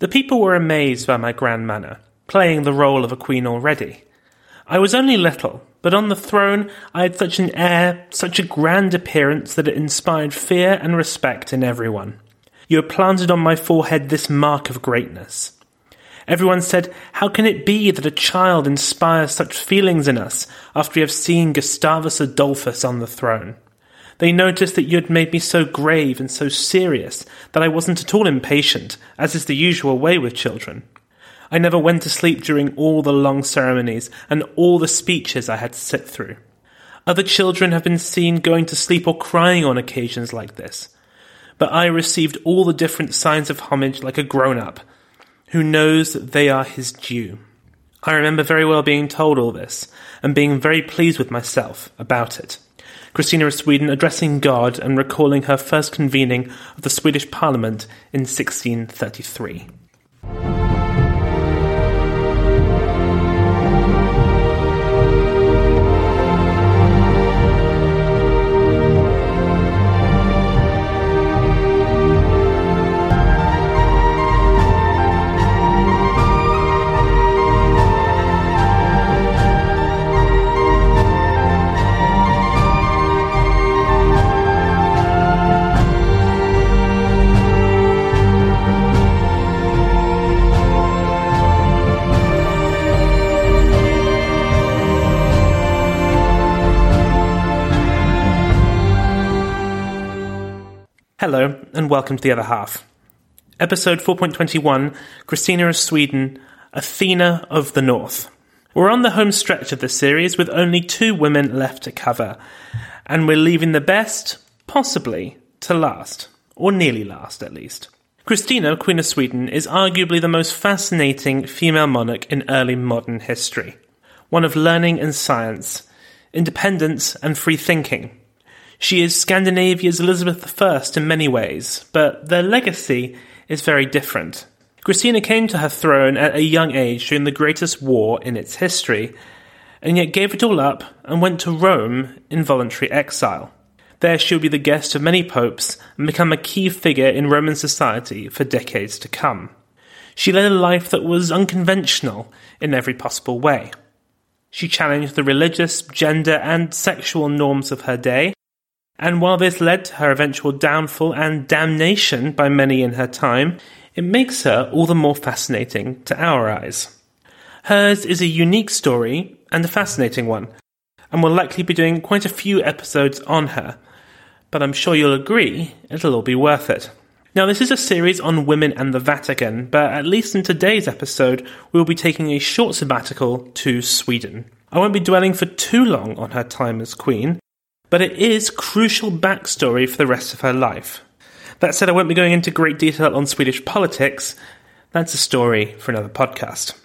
The people were amazed by my grand manner, playing the role of a queen already. I was only little, but on the throne I had such an air, such a grand appearance that it inspired fear and respect in everyone. You had planted on my forehead this mark of greatness. Everyone said, How can it be that a child inspires such feelings in us after we have seen Gustavus Adolphus on the throne? They noticed that you had made me so grave and so serious that I wasn't at all impatient, as is the usual way with children. I never went to sleep during all the long ceremonies and all the speeches I had to sit through. Other children have been seen going to sleep or crying on occasions like this. But I received all the different signs of homage like a grown up, who knows that they are his due. I remember very well being told all this, and being very pleased with myself about it. Christina of Sweden addressing God and recalling her first convening of the Swedish Parliament in 1633. Hello, and welcome to the other half. Episode 4.21 Christina of Sweden, Athena of the North. We're on the home stretch of the series with only two women left to cover, and we're leaving the best, possibly, to last, or nearly last at least. Christina, Queen of Sweden, is arguably the most fascinating female monarch in early modern history. One of learning and science, independence and free thinking she is Scandinavia's Elizabeth I in many ways, but their legacy is very different. Christina came to her throne at a young age during the greatest war in its history, and yet gave it all up and went to Rome in voluntary exile. There she will be the guest of many popes and become a key figure in Roman society for decades to come. She led a life that was unconventional in every possible way. She challenged the religious, gender, and sexual norms of her day, and while this led to her eventual downfall and damnation by many in her time, it makes her all the more fascinating to our eyes. Hers is a unique story and a fascinating one, and we'll likely be doing quite a few episodes on her, but I'm sure you'll agree it'll all be worth it. Now, this is a series on women and the Vatican, but at least in today's episode, we'll be taking a short sabbatical to Sweden. I won't be dwelling for too long on her time as queen, but it is crucial backstory for the rest of her life. That said, I won't be going into great detail on Swedish politics. That's a story for another podcast.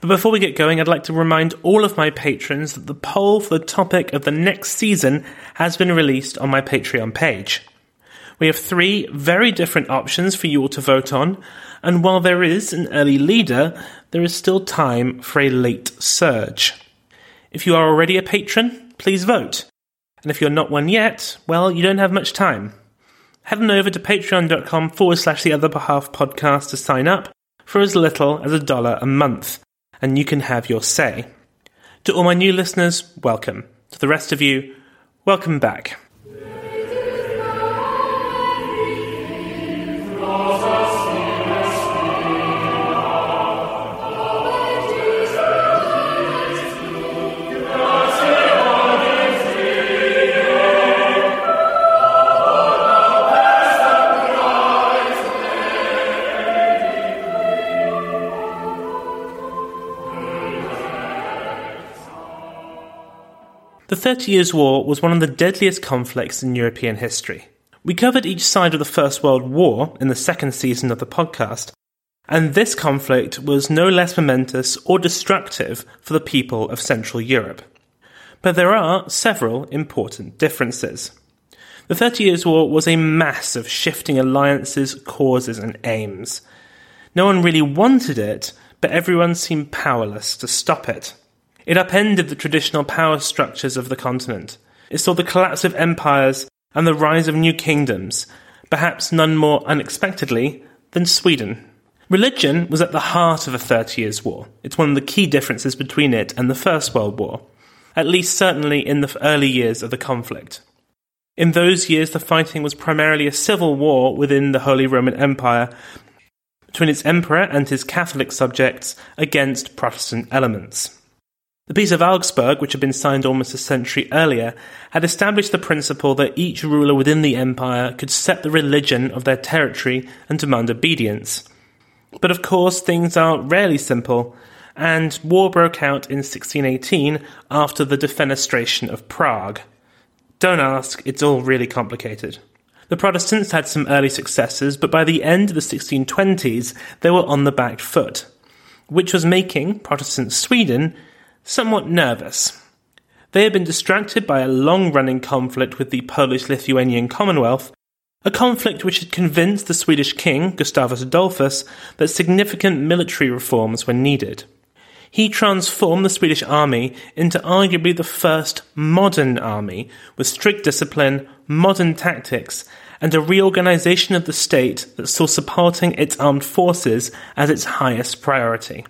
But before we get going, I'd like to remind all of my patrons that the poll for the topic of the next season has been released on my Patreon page. We have three very different options for you all to vote on, and while there is an early leader, there is still time for a late surge. If you are already a patron, please vote. And if you're not one yet, well, you don't have much time. Head on over to patreon.com forward slash the other half podcast to sign up for as little as a dollar a month, and you can have your say. To all my new listeners, welcome. To the rest of you, welcome back. The Thirty Years' War was one of the deadliest conflicts in European history. We covered each side of the First World War in the second season of the podcast, and this conflict was no less momentous or destructive for the people of Central Europe. But there are several important differences. The Thirty Years' War was a mass of shifting alliances, causes, and aims. No one really wanted it, but everyone seemed powerless to stop it. It upended the traditional power structures of the continent. It saw the collapse of empires and the rise of new kingdoms, perhaps none more unexpectedly than Sweden. Religion was at the heart of the Thirty Years' War. It's one of the key differences between it and the First World War, at least certainly in the early years of the conflict. In those years, the fighting was primarily a civil war within the Holy Roman Empire between its emperor and his Catholic subjects against Protestant elements. The Peace of Augsburg, which had been signed almost a century earlier, had established the principle that each ruler within the empire could set the religion of their territory and demand obedience. But of course, things are rarely simple, and war broke out in 1618 after the defenestration of Prague. Don't ask, it's all really complicated. The Protestants had some early successes, but by the end of the 1620s, they were on the back foot, which was making Protestant Sweden somewhat nervous. They had been distracted by a long running conflict with the Polish Lithuanian Commonwealth, a conflict which had convinced the Swedish king, Gustavus Adolphus, that significant military reforms were needed he transformed the Swedish army into arguably the first modern army, with strict discipline, modern tactics, and a reorganization of the state that saw supporting its armed forces as its highest priority.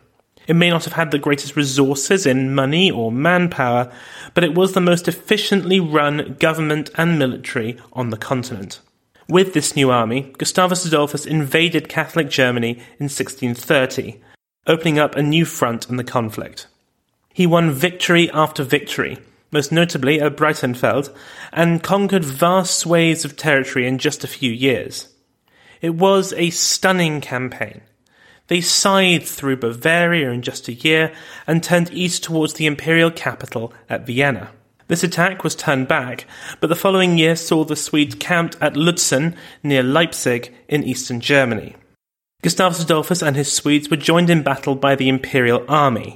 It may not have had the greatest resources in money or manpower, but it was the most efficiently run government and military on the continent. With this new army, Gustavus Adolphus invaded Catholic Germany in 1630, opening up a new front in the conflict. He won victory after victory, most notably at Breitenfeld, and conquered vast swathes of territory in just a few years. It was a stunning campaign. They scythed through Bavaria in just a year and turned east towards the imperial capital at Vienna. This attack was turned back, but the following year saw the Swedes camped at Lutzen near Leipzig in eastern Germany. Gustavus Adolphus and his Swedes were joined in battle by the imperial army.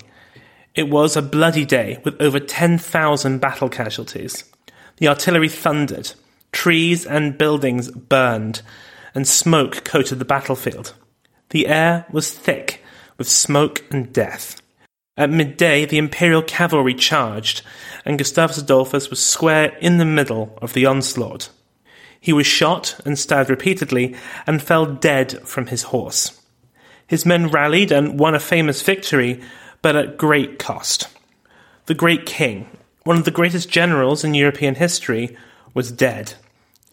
It was a bloody day with over 10,000 battle casualties. The artillery thundered, trees and buildings burned, and smoke coated the battlefield. The air was thick with smoke and death. At midday, the imperial cavalry charged, and Gustavus Adolphus was square in the middle of the onslaught. He was shot and stabbed repeatedly and fell dead from his horse. His men rallied and won a famous victory, but at great cost. The great king, one of the greatest generals in European history, was dead,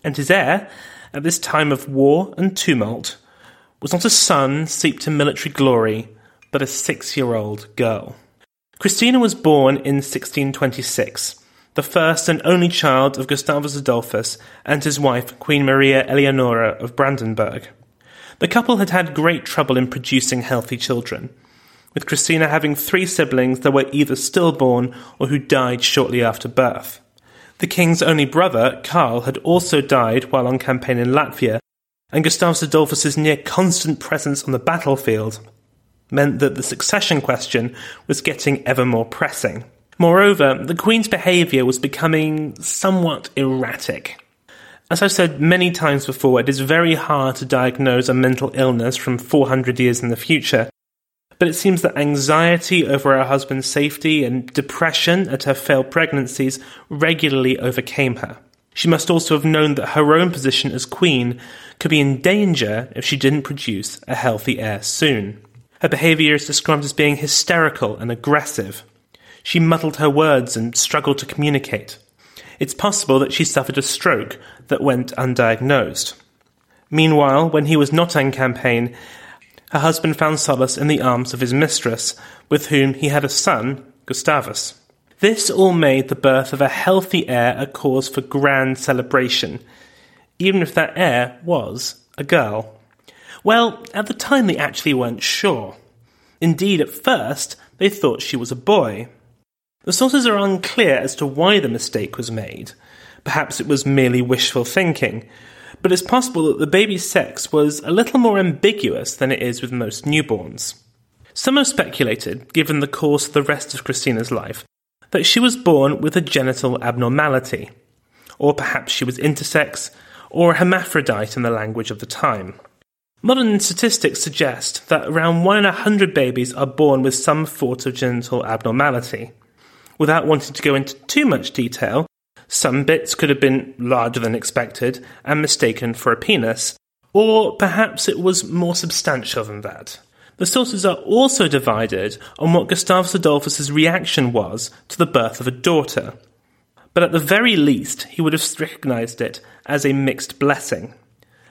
and his heir, at this time of war and tumult, was not a son steeped in military glory, but a six year old girl. Christina was born in 1626 the first and only child of Gustavus Adolphus and his wife, Queen Maria Eleonora of Brandenburg. The couple had had great trouble in producing healthy children, with Christina having three siblings that were either stillborn or who died shortly after birth. The king's only brother, Karl, had also died while on campaign in Latvia, and Gustavus Adolphus's near constant presence on the battlefield meant that the succession question was getting ever more pressing. Moreover, the Queen's behaviour was becoming somewhat erratic. As I've said many times before, it is very hard to diagnose a mental illness from 400 years in the future, but it seems that anxiety over her husband's safety and depression at her failed pregnancies regularly overcame her. She must also have known that her own position as queen could be in danger if she didn't produce a healthy heir soon. Her behaviour is described as being hysterical and aggressive. She muddled her words and struggled to communicate. It's possible that she suffered a stroke that went undiagnosed. Meanwhile, when he was not on campaign, her husband found solace in the arms of his mistress, with whom he had a son, Gustavus. This all made the birth of a healthy heir a cause for grand celebration, even if that heir was a girl. Well, at the time they actually weren't sure. Indeed, at first, they thought she was a boy. The sources are unclear as to why the mistake was made. Perhaps it was merely wishful thinking, but it's possible that the baby's sex was a little more ambiguous than it is with most newborns. Some have speculated, given the course of the rest of Christina's life, that she was born with a genital abnormality, or perhaps she was intersex, or a hermaphrodite in the language of the time. Modern statistics suggest that around 1 in a 100 babies are born with some sort of genital abnormality. Without wanting to go into too much detail, some bits could have been larger than expected and mistaken for a penis, or perhaps it was more substantial than that. The sources are also divided on what Gustavus Adolphus's reaction was to the birth of a daughter. But at the very least, he would have recognized it as a mixed blessing.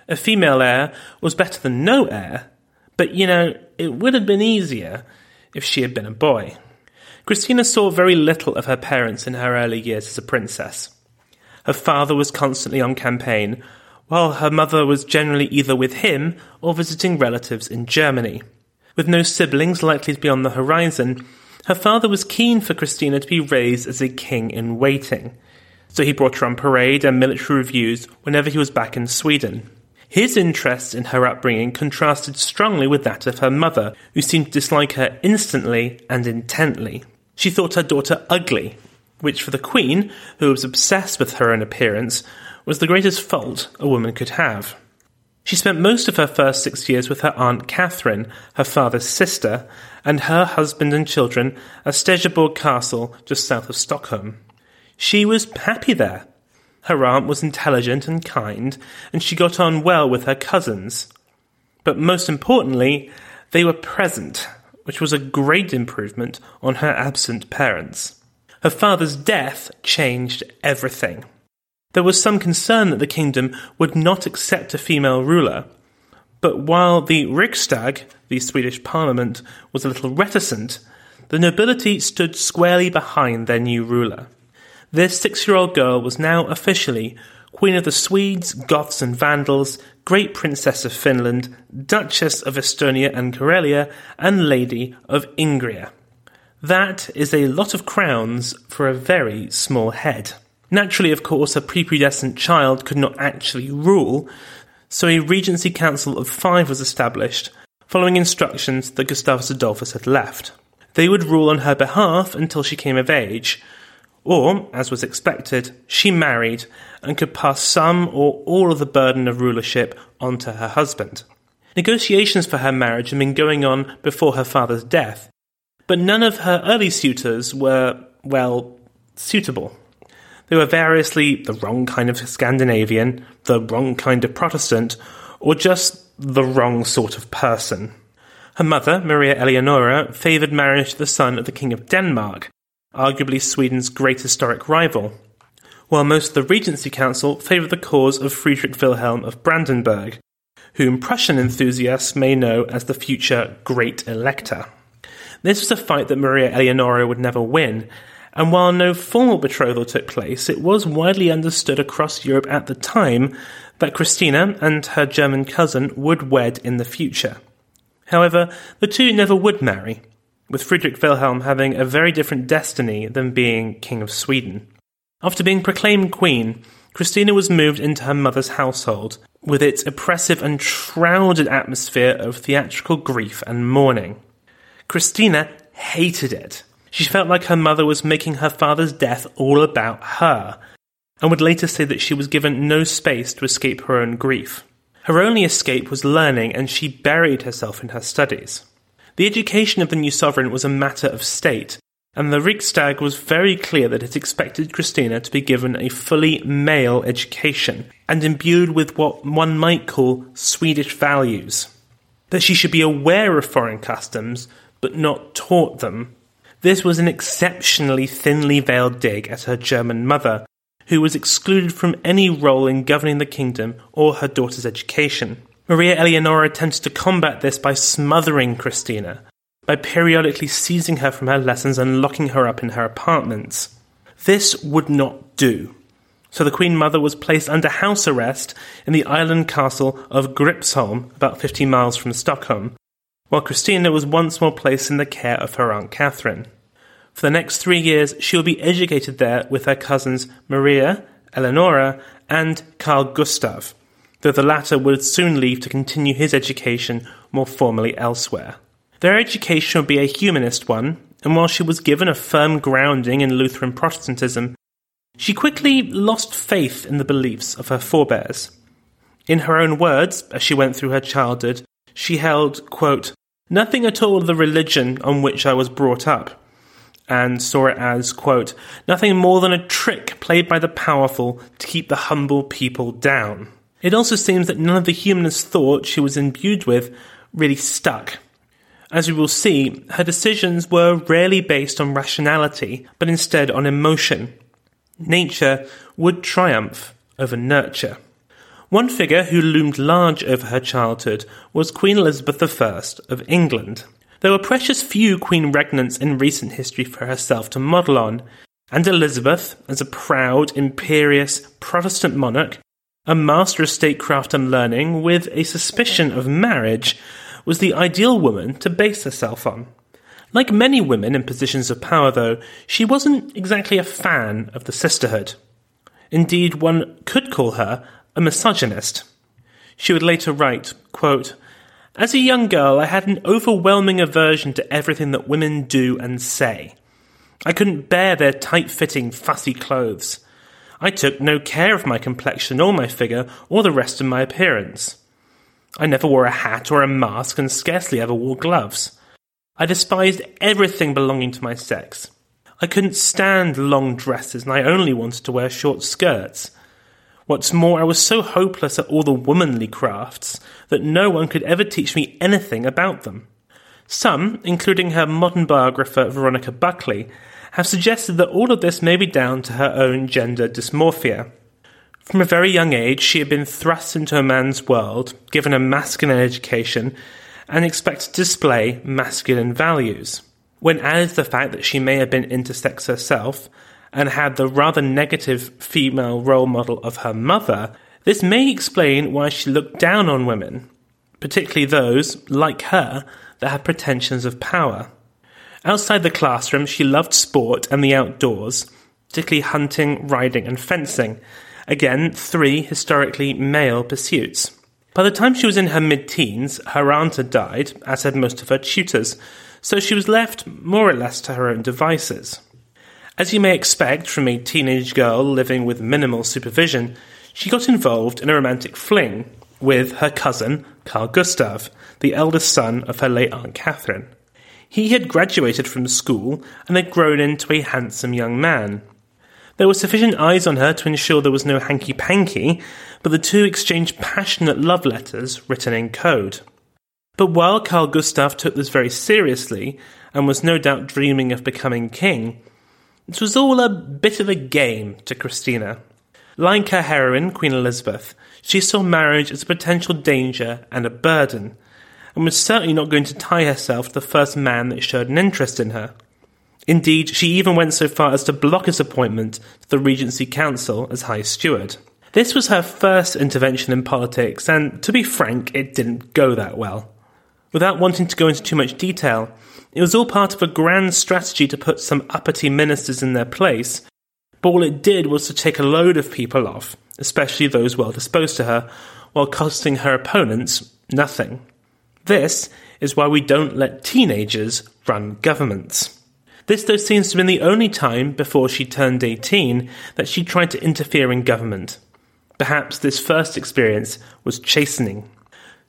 A female heir was better than no heir, but you know, it would have been easier if she had been a boy. Christina saw very little of her parents in her early years as a princess. Her father was constantly on campaign, while her mother was generally either with him or visiting relatives in Germany. With no siblings likely to be on the horizon, her father was keen for Christina to be raised as a king in waiting, so he brought her on parade and military reviews whenever he was back in Sweden. His interest in her upbringing contrasted strongly with that of her mother, who seemed to dislike her instantly and intently. She thought her daughter ugly, which for the Queen, who was obsessed with her own appearance, was the greatest fault a woman could have. She spent most of her first six years with her Aunt Catherine, her father's sister, and her husband and children at Stegeborg Castle just south of Stockholm. She was happy there. Her aunt was intelligent and kind, and she got on well with her cousins. But most importantly, they were present which was a great improvement on her absent parents. Her father's death changed everything. There was some concern that the kingdom would not accept a female ruler, but while the Riksdag, the Swedish parliament, was a little reticent, the nobility stood squarely behind their new ruler. This six year old girl was now officially Queen of the Swedes, Goths, and Vandals, Great Princess of Finland, Duchess of Estonia and Karelia, and Lady of Ingria. That is a lot of crowns for a very small head. Naturally, of course, a prepubescent child could not actually rule, so a regency council of five was established, following instructions that Gustavus Adolphus had left. They would rule on her behalf until she came of age, or, as was expected, she married and could pass some or all of the burden of rulership on to her husband. Negotiations for her marriage had been going on before her father's death, but none of her early suitors were, well, suitable. They were variously the wrong kind of Scandinavian, the wrong kind of Protestant, or just the wrong sort of person. Her mother, Maria Eleonora, favoured marriage to the son of the King of Denmark, arguably Sweden's great historic rival, while most of the Regency Council favoured the cause of Friedrich Wilhelm of Brandenburg, whom Prussian enthusiasts may know as the future Great Elector. This was a fight that Maria Eleonora would never win, and while no formal betrothal took place, it was widely understood across Europe at the time that Christina and her German cousin would wed in the future. However, the two never would marry, with Friedrich Wilhelm having a very different destiny than being King of Sweden. After being proclaimed queen, Christina was moved into her mother's household, with its oppressive and shrouded atmosphere of theatrical grief and mourning. Christina hated it. She felt like her mother was making her father's death all about her, and would later say that she was given no space to escape her own grief. Her only escape was learning, and she buried herself in her studies. The education of the new sovereign was a matter of state, and the Riksdag was very clear that it expected Christina to be given a fully male education and imbued with what one might call Swedish values. That she should be aware of foreign customs, but not taught them. This was an exceptionally thinly veiled dig at her German mother, who was excluded from any role in governing the kingdom or her daughter's education. Maria Eleonora attempted to combat this by smothering Christina, by periodically seizing her from her lessons and locking her up in her apartments. This would not do. So the Queen Mother was placed under house arrest in the island castle of Gripsholm, about 15 miles from Stockholm, while Christina was once more placed in the care of her Aunt Catherine. For the next three years, she will be educated there with her cousins Maria, Eleonora, and Carl Gustav, though the latter would soon leave to continue his education more formally elsewhere. Their education would be a humanist one, and while she was given a firm grounding in Lutheran Protestantism, she quickly lost faith in the beliefs of her forebears. In her own words, as she went through her childhood, she held, quote, nothing at all of the religion on which I was brought up and saw it as, quote, nothing more than a trick played by the powerful to keep the humble people down. It also seems that none of the humanist thought she was imbued with really stuck. As we will see, her decisions were rarely based on rationality, but instead on emotion. Nature would triumph over nurture. One figure who loomed large over her childhood was Queen Elizabeth I of England. There were precious few queen regnants in recent history for herself to model on, and Elizabeth, as a proud, imperious Protestant monarch, a master of statecraft and learning, with a suspicion of marriage, was the ideal woman to base herself on. Like many women in positions of power, though, she wasn't exactly a fan of the sisterhood. Indeed, one could call her a misogynist. She would later write, quote, as a young girl, I had an overwhelming aversion to everything that women do and say. I couldn't bear their tight fitting, fussy clothes. I took no care of my complexion or my figure or the rest of my appearance. I never wore a hat or a mask and scarcely ever wore gloves. I despised everything belonging to my sex. I couldn't stand long dresses and I only wanted to wear short skirts. What's more, I was so hopeless at all the womanly crafts that no one could ever teach me anything about them. Some, including her modern biographer Veronica Buckley, have suggested that all of this may be down to her own gender dysmorphia. From a very young age, she had been thrust into a man's world, given a masculine education, and expected to display masculine values. When added to the fact that she may have been intersex herself, and had the rather negative female role model of her mother, this may explain why she looked down on women, particularly those, like her, that had pretensions of power. Outside the classroom, she loved sport and the outdoors, particularly hunting, riding, and fencing. Again, three historically male pursuits. By the time she was in her mid teens, her aunt had died, as had most of her tutors, so she was left more or less to her own devices. As you may expect from a teenage girl living with minimal supervision, she got involved in a romantic fling with her cousin, Carl Gustav, the eldest son of her late Aunt Catherine. He had graduated from school and had grown into a handsome young man. There were sufficient eyes on her to ensure there was no hanky panky, but the two exchanged passionate love letters written in code. But while Carl Gustav took this very seriously, and was no doubt dreaming of becoming king, it was all a bit of a game to Christina. Like her heroine, Queen Elizabeth, she saw marriage as a potential danger and a burden, and was certainly not going to tie herself to the first man that showed an interest in her. Indeed, she even went so far as to block his appointment to the Regency Council as High Steward. This was her first intervention in politics, and to be frank, it didn't go that well. Without wanting to go into too much detail, it was all part of a grand strategy to put some uppity ministers in their place, but all it did was to take a load of people off, especially those well disposed to her, while costing her opponents nothing. This is why we don't let teenagers run governments. This, though, seems to have been the only time before she turned 18 that she tried to interfere in government. Perhaps this first experience was chastening.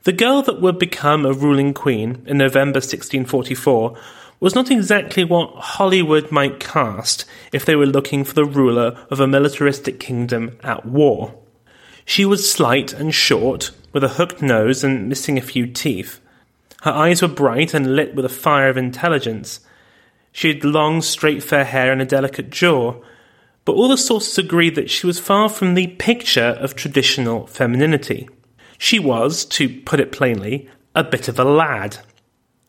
The girl that would become a ruling queen in November 1644 was not exactly what Hollywood might cast if they were looking for the ruler of a militaristic kingdom at war. She was slight and short, with a hooked nose and missing a few teeth. Her eyes were bright and lit with a fire of intelligence. She had long, straight, fair hair and a delicate jaw, but all the sources agreed that she was far from the picture of traditional femininity. She was, to put it plainly, a bit of a lad.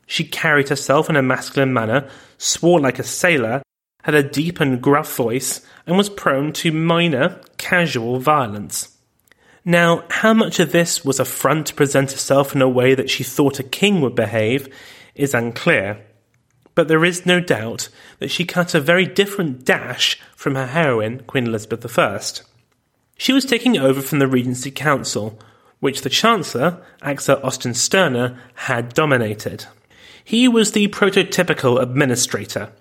She carried herself in a masculine manner, swore like a sailor, had a deep and gruff voice, and was prone to minor, casual violence. Now, how much of this was a front to present herself in a way that she thought a king would behave is unclear. but there is no doubt that she cut a very different dash from her heroine, Queen Elizabeth I. She was taking over from the Regency Council, which the Chancellor, Axel Oxenstierna, had dominated. He was the prototypical administrator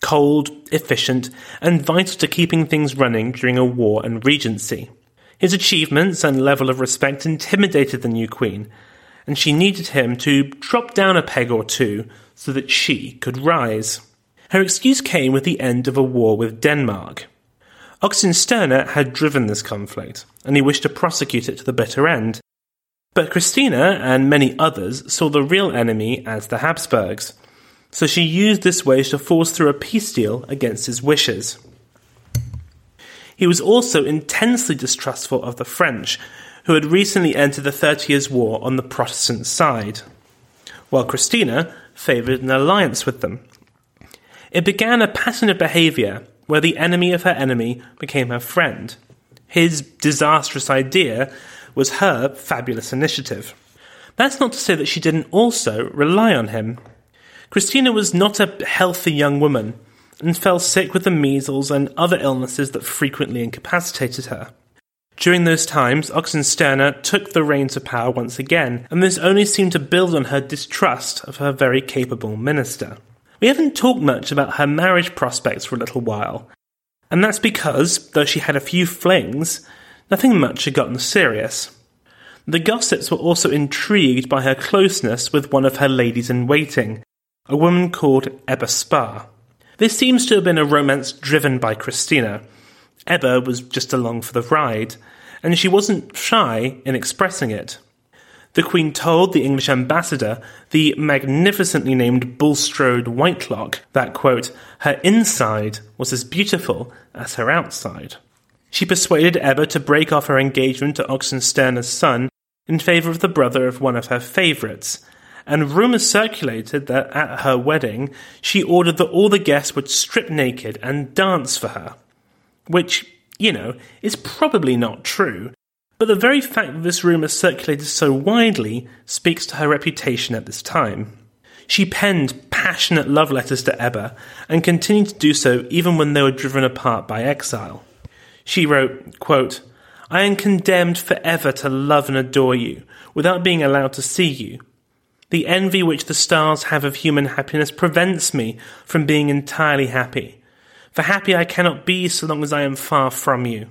cold, efficient, and vital to keeping things running during a war and regency. His achievements and level of respect intimidated the new queen, and she needed him to drop down a peg or two so that she could rise. Her excuse came with the end of a war with Denmark. Oxenstierna had driven this conflict, and he wished to prosecute it to the bitter end. But Christina and many others saw the real enemy as the Habsburgs, so she used this way to force through a peace deal against his wishes. He was also intensely distrustful of the French, who had recently entered the Thirty Years' War on the Protestant side, while Christina favoured an alliance with them. It began a pattern of behaviour where the enemy of her enemy became her friend. His disastrous idea was her fabulous initiative. That's not to say that she didn't also rely on him. Christina was not a healthy young woman and fell sick with the measles and other illnesses that frequently incapacitated her. During those times, Oxenstierna took the reins of power once again, and this only seemed to build on her distrust of her very capable minister. We haven't talked much about her marriage prospects for a little while, and that's because, though she had a few flings, nothing much had gotten serious. The gossips were also intrigued by her closeness with one of her ladies in waiting, a woman called Ebba Sparre. This seems to have been a romance driven by Christina. Ebba was just along for the ride, and she wasn't shy in expressing it. The Queen told the English ambassador, the magnificently named Bulstrode Whitelock, that, quote, her inside was as beautiful as her outside. She persuaded Ebba to break off her engagement to Oxenstierna's son in favour of the brother of one of her favourites, and rumours circulated that at her wedding she ordered that all the guests would strip naked and dance for her. Which, you know, is probably not true, but the very fact that this rumour circulated so widely speaks to her reputation at this time. She penned passionate love letters to Ebba and continued to do so even when they were driven apart by exile. She wrote, quote, I am condemned forever to love and adore you, without being allowed to see you. The envy which the stars have of human happiness prevents me from being entirely happy. For happy I cannot be so long as I am far from you.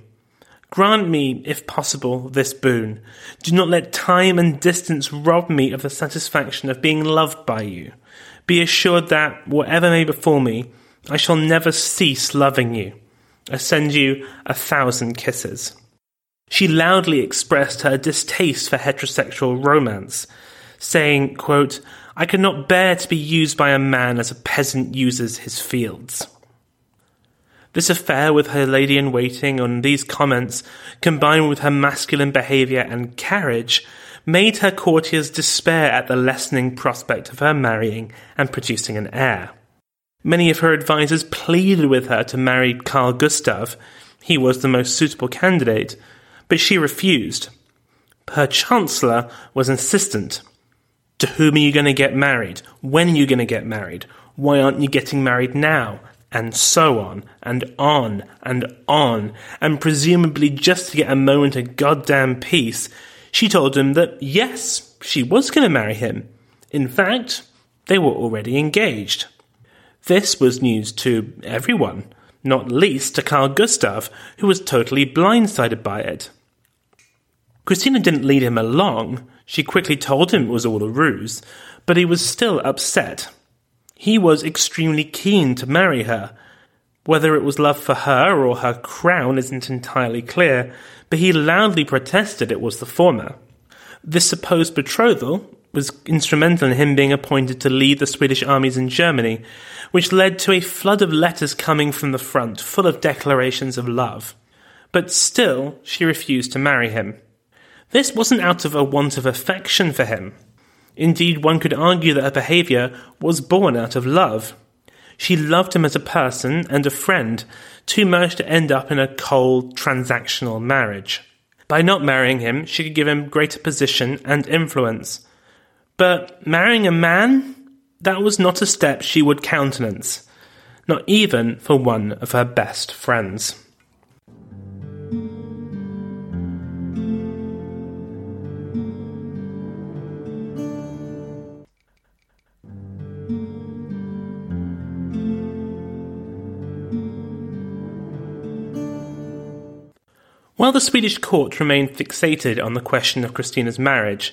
Grant me, if possible, this boon. Do not let time and distance rob me of the satisfaction of being loved by you. Be assured that, whatever may befall me, I shall never cease loving you. I send you a thousand kisses. She loudly expressed her distaste for heterosexual romance, saying, quote, I could not bear to be used by a man as a peasant uses his fields. This affair with her lady in waiting and these comments, combined with her masculine behaviour and carriage, made her courtiers despair at the lessening prospect of her marrying and producing an heir. Many of her advisers pleaded with her to marry Carl Gustav. He was the most suitable candidate, but she refused. Her chancellor was insistent. To whom are you going to get married? When are you going to get married? Why aren't you getting married now? And so on, and on, and on, and presumably just to get a moment of goddamn peace, she told him that yes, she was going to marry him. In fact, they were already engaged. This was news to everyone, not least to Carl Gustav, who was totally blindsided by it. Christina didn't lead him along, she quickly told him it was all a ruse, but he was still upset. He was extremely keen to marry her. Whether it was love for her or her crown isn't entirely clear, but he loudly protested it was the former. This supposed betrothal was instrumental in him being appointed to lead the Swedish armies in Germany, which led to a flood of letters coming from the front full of declarations of love. But still, she refused to marry him. This wasn't out of a want of affection for him. Indeed, one could argue that her behaviour was born out of love. She loved him as a person and a friend, too much to end up in a cold, transactional marriage. By not marrying him, she could give him greater position and influence. But marrying a man? that was not a step she would countenance, not even for one of her best friends. While the Swedish court remained fixated on the question of Christina's marriage,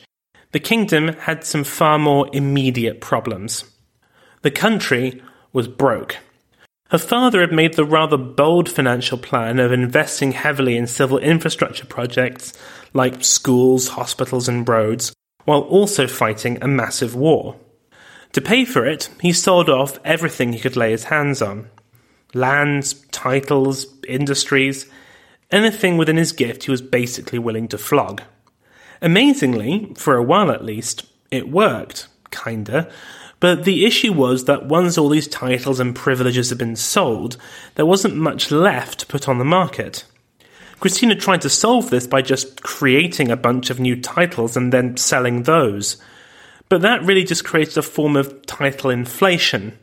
the kingdom had some far more immediate problems. The country was broke. Her father had made the rather bold financial plan of investing heavily in civil infrastructure projects like schools, hospitals, and roads, while also fighting a massive war. To pay for it, he sold off everything he could lay his hands on lands, titles, industries, Anything within his gift he was basically willing to flog. Amazingly, for a while at least, it worked, kinda. But the issue was that once all these titles and privileges had been sold, there wasn't much left to put on the market. Christina tried to solve this by just creating a bunch of new titles and then selling those. But that really just created a form of title inflation.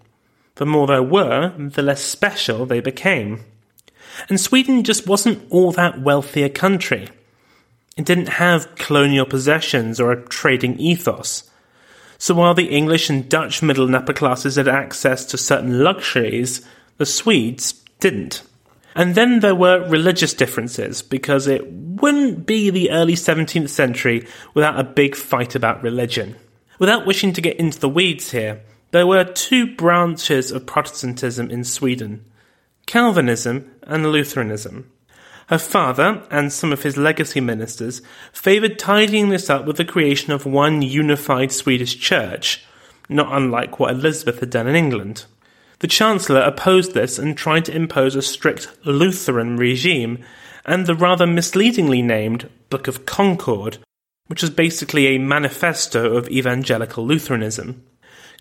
The more there were, the less special they became. And Sweden just wasn't all that wealthy a country. It didn't have colonial possessions or a trading ethos. So while the English and Dutch middle and upper classes had access to certain luxuries, the Swedes didn't. And then there were religious differences, because it wouldn't be the early 17th century without a big fight about religion. Without wishing to get into the weeds here, there were two branches of Protestantism in Sweden Calvinism and Lutheranism. Her father and some of his legacy ministers favoured tidying this up with the creation of one unified Swedish church, not unlike what Elizabeth had done in England. The Chancellor opposed this and tried to impose a strict Lutheran regime and the rather misleadingly named Book of Concord, which was basically a manifesto of evangelical Lutheranism.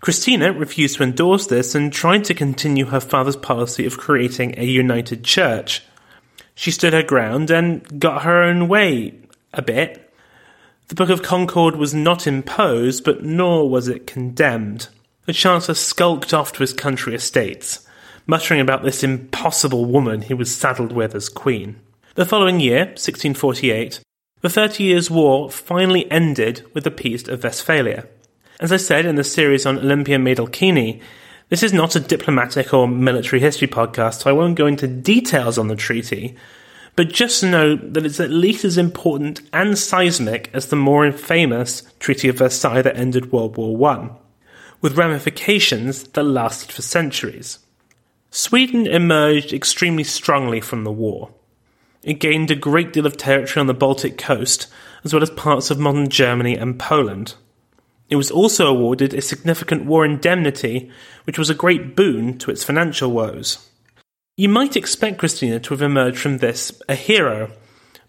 Christina refused to endorse this and tried to continue her father's policy of creating a united church. She stood her ground and got her own way a bit. The Book of Concord was not imposed, but nor was it condemned. The Chancellor skulked off to his country estates, muttering about this impossible woman he was saddled with as queen. The following year, 1648, the Thirty Years' War finally ended with the Peace of Westphalia. As I said in the series on Olympia Maidalchini, this is not a diplomatic or military history podcast, so I won't go into details on the treaty, but just know that it's at least as important and seismic as the more famous Treaty of Versailles that ended World War I, with ramifications that lasted for centuries. Sweden emerged extremely strongly from the war. It gained a great deal of territory on the Baltic coast, as well as parts of modern Germany and Poland. It was also awarded a significant war indemnity, which was a great boon to its financial woes. You might expect Christina to have emerged from this a hero,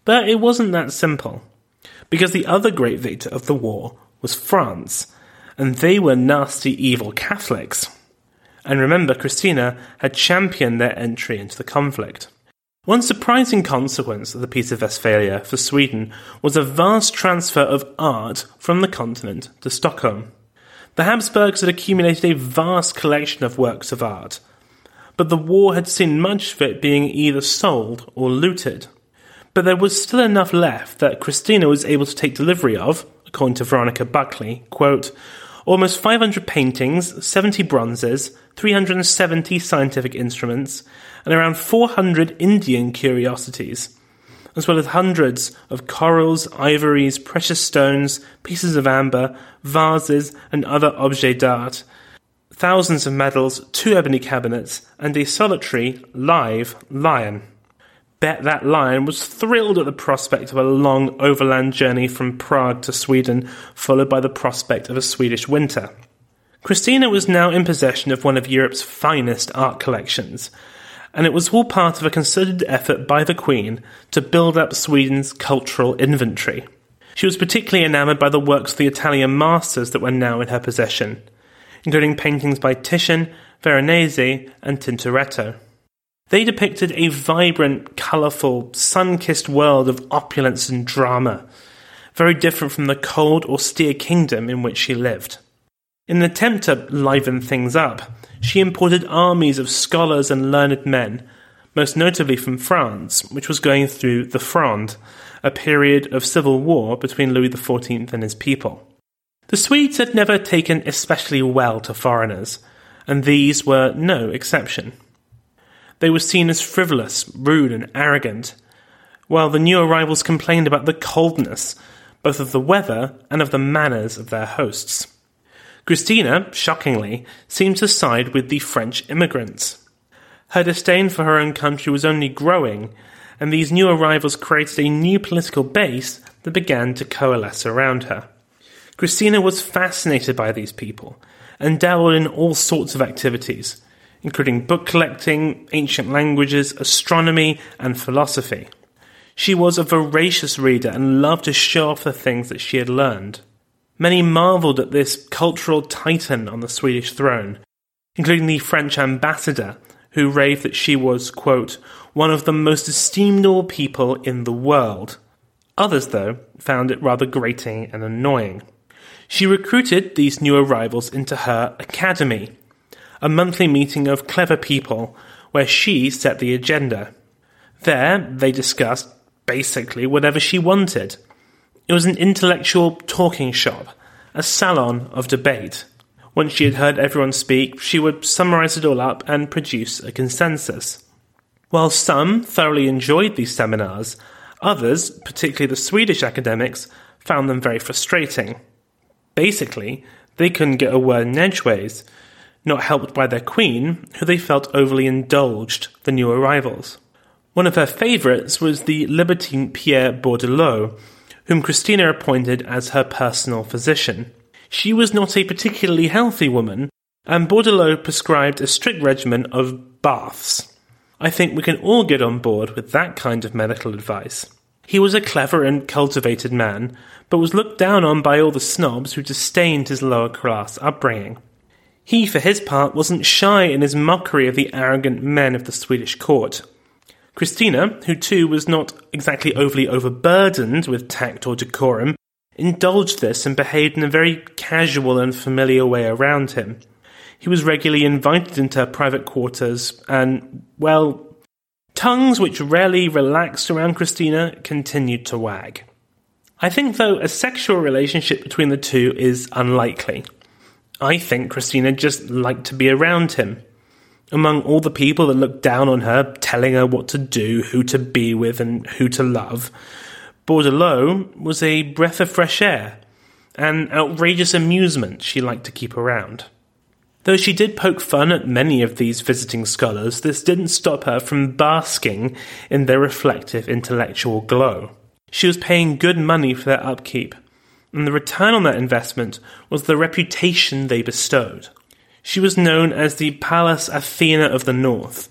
but it wasn't that simple. Because the other great victor of the war was France, and they were nasty, evil Catholics. And remember, Christina had championed their entry into the conflict. One surprising consequence of the Peace of Westphalia for Sweden was a vast transfer of art from the continent to Stockholm. The Habsburgs had accumulated a vast collection of works of art, but the war had seen much of it being either sold or looted. But there was still enough left that Christina was able to take delivery of, according to Veronica Buckley, quote, almost 500 paintings, 70 bronzes, 370 scientific instruments, and around 400 Indian curiosities, as well as hundreds of corals, ivories, precious stones, pieces of amber, vases, and other objets d'art, thousands of medals, two ebony cabinets, and a solitary, live lion. Bet that lion was thrilled at the prospect of a long overland journey from Prague to Sweden, followed by the prospect of a Swedish winter. Christina was now in possession of one of Europe's finest art collections, and it was all part of a concerted effort by the Queen to build up Sweden's cultural inventory. She was particularly enamoured by the works of the Italian masters that were now in her possession, including paintings by Titian, Veronese, and Tintoretto. They depicted a vibrant, colourful, sun kissed world of opulence and drama, very different from the cold, austere kingdom in which she lived. In an attempt to liven things up, she imported armies of scholars and learned men, most notably from France, which was going through the Fronde, a period of civil war between Louis XIV and his people. The Swedes had never taken especially well to foreigners, and these were no exception. They were seen as frivolous, rude, and arrogant, while the new arrivals complained about the coldness, both of the weather and of the manners of their hosts. Christina, shockingly, seemed to side with the French immigrants. Her disdain for her own country was only growing, and these new arrivals created a new political base that began to coalesce around her. Christina was fascinated by these people and dabbled in all sorts of activities, including book collecting, ancient languages, astronomy, and philosophy. She was a voracious reader and loved to show off the things that she had learned. Many marvelled at this cultural titan on the Swedish throne, including the French ambassador, who raved that she was, quote, one of the most esteemable people in the world. Others, though, found it rather grating and annoying. She recruited these new arrivals into her academy, a monthly meeting of clever people where she set the agenda. There, they discussed basically whatever she wanted. It was an intellectual talking shop, a salon of debate. Once she had heard everyone speak, she would summarize it all up and produce a consensus. While some thoroughly enjoyed these seminars, others, particularly the Swedish academics, found them very frustrating. Basically, they couldn't get a word in edgeways, not helped by their queen, who they felt overly indulged the new arrivals. One of her favourites was the libertine Pierre Bourdelot, whom Christina appointed as her personal physician. She was not a particularly healthy woman, and Bourdelot prescribed a strict regimen of baths. I think we can all get on board with that kind of medical advice. He was a clever and cultivated man, but was looked down on by all the snobs who disdained his lower class upbringing. He, for his part, wasn't shy in his mockery of the arrogant men of the Swedish court. Christina, who too was not exactly overly overburdened with tact or decorum, indulged this and behaved in a very casual and familiar way around him. He was regularly invited into her private quarters, and, well, Tongues which rarely relaxed around Christina continued to wag. I think, though, a sexual relationship between the two is unlikely. I think Christina just liked to be around him. Among all the people that looked down on her, telling her what to do, who to be with, and who to love, Bourdelot was a breath of fresh air, an outrageous amusement she liked to keep around. Though she did poke fun at many of these visiting scholars, this didn't stop her from basking in their reflective intellectual glow. She was paying good money for their upkeep, and the return on that investment was the reputation they bestowed. She was known as the Pallas Athena of the North,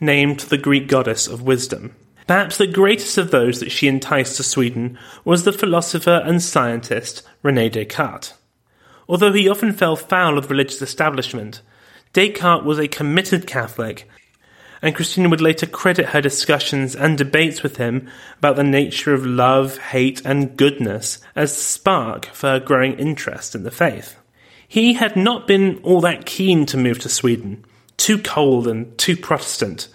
named the Greek goddess of wisdom. Perhaps the greatest of those that she enticed to Sweden was the philosopher and scientist Rene Descartes. Although he often fell foul of religious establishment, Descartes was a committed Catholic, and Christina would later credit her discussions and debates with him about the nature of love, hate, and goodness as the spark for her growing interest in the faith. He had not been all that keen to move to Sweden, too cold and too Protestant,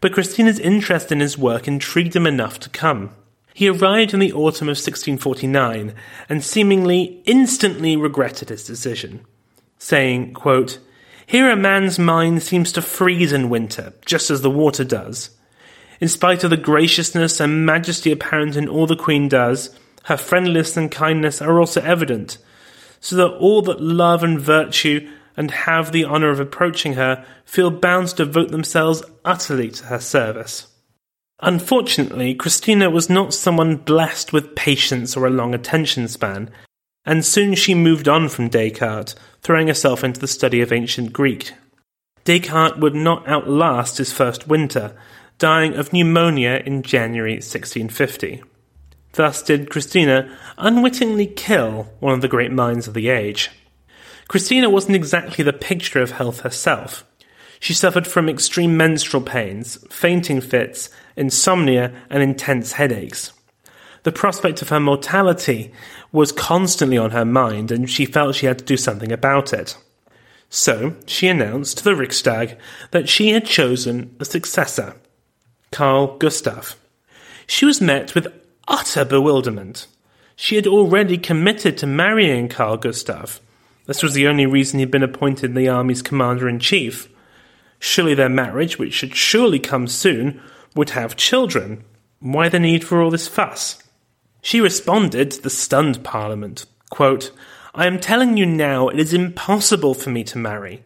but Christina's interest in his work intrigued him enough to come. He arrived in the autumn of 1649 and seemingly instantly regretted his decision, saying, quote, Here a man's mind seems to freeze in winter, just as the water does. In spite of the graciousness and majesty apparent in all the Queen does, her friendliness and kindness are also evident, so that all that love and virtue and have the honour of approaching her feel bound to devote themselves utterly to her service. Unfortunately, Christina was not someone blessed with patience or a long attention span, and soon she moved on from Descartes, throwing herself into the study of ancient Greek. Descartes would not outlast his first winter, dying of pneumonia in January 1650. Thus did Christina unwittingly kill one of the great minds of the age. Christina wasn't exactly the picture of health herself. She suffered from extreme menstrual pains, fainting fits, insomnia, and intense headaches. The prospect of her mortality was constantly on her mind, and she felt she had to do something about it. So she announced to the Riksdag that she had chosen a successor, Karl Gustav. She was met with utter bewilderment. She had already committed to marrying Karl Gustav. This was the only reason he'd been appointed the army's commander in chief. Surely their marriage, which should surely come soon, would have children. Why the need for all this fuss? She responded to the stunned Parliament, quote, I am telling you now it is impossible for me to marry.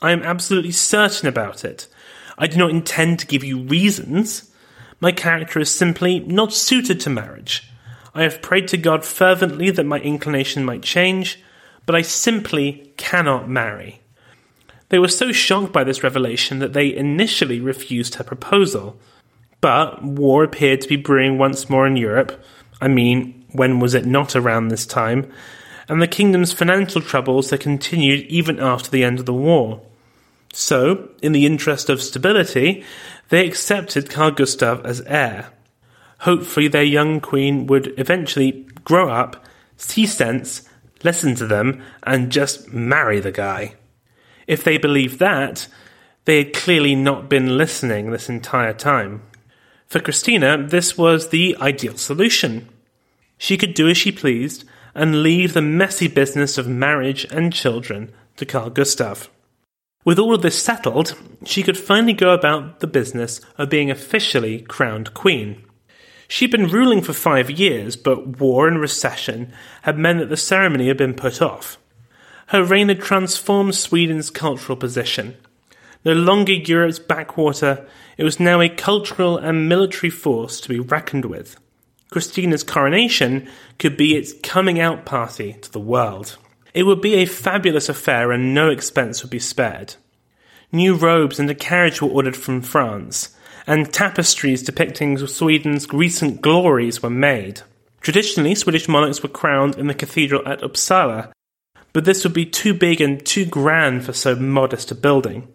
I am absolutely certain about it. I do not intend to give you reasons. My character is simply not suited to marriage. I have prayed to God fervently that my inclination might change, but I simply cannot marry. They were so shocked by this revelation that they initially refused her proposal. But war appeared to be brewing once more in Europe, I mean, when was it not around this time? And the kingdom's financial troubles had continued even after the end of the war. So, in the interest of stability, they accepted Carl Gustav as heir. Hopefully, their young queen would eventually grow up, see sense, listen to them, and just marry the guy. If they believed that, they had clearly not been listening this entire time. For Christina, this was the ideal solution. She could do as she pleased and leave the messy business of marriage and children to Carl Gustav. With all of this settled, she could finally go about the business of being officially crowned queen. She'd been ruling for five years, but war and recession had meant that the ceremony had been put off. Her reign had transformed Sweden's cultural position. No longer Europe's backwater, it was now a cultural and military force to be reckoned with. Christina's coronation could be its coming out party to the world. It would be a fabulous affair and no expense would be spared. New robes and a carriage were ordered from France, and tapestries depicting Sweden's recent glories were made. Traditionally, Swedish monarchs were crowned in the cathedral at Uppsala, but this would be too big and too grand for so modest a building.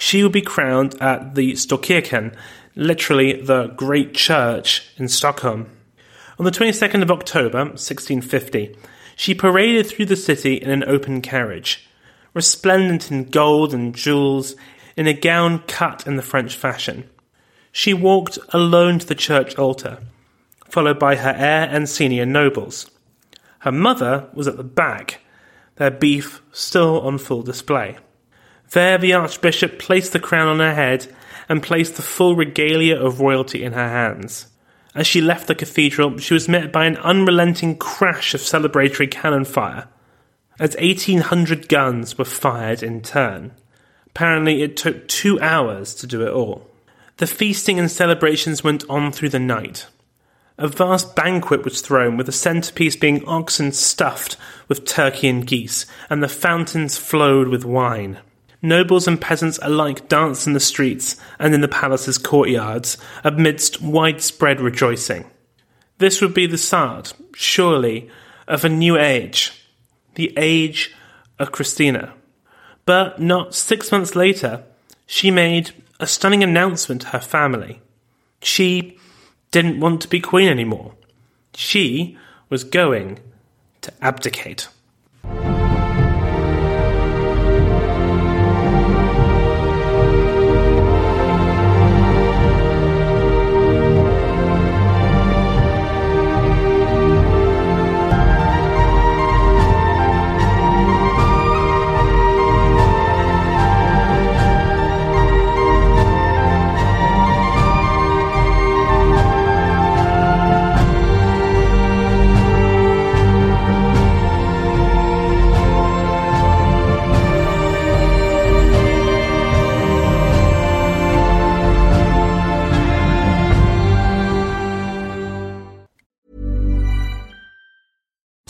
She would be crowned at the Storkyrkan, literally the Great Church in Stockholm. On the 22nd of October, 1650, she paraded through the city in an open carriage, resplendent in gold and jewels, in a gown cut in the French fashion. She walked alone to the church altar, followed by her heir and senior nobles. Her mother was at the back, their beef still on full display. There the Archbishop placed the crown on her head and placed the full regalia of royalty in her hands. As she left the cathedral, she was met by an unrelenting crash of celebratory cannon fire, as 1,800 guns were fired in turn. Apparently, it took two hours to do it all. The feasting and celebrations went on through the night. A vast banquet was thrown, with the centerpiece being oxen stuffed with turkey and geese, and the fountains flowed with wine. Nobles and peasants alike danced in the streets and in the palace's courtyards amidst widespread rejoicing. This would be the start, surely, of a new age, the age of Christina. But not six months later, she made a stunning announcement to her family. She didn't want to be queen anymore. She was going to abdicate.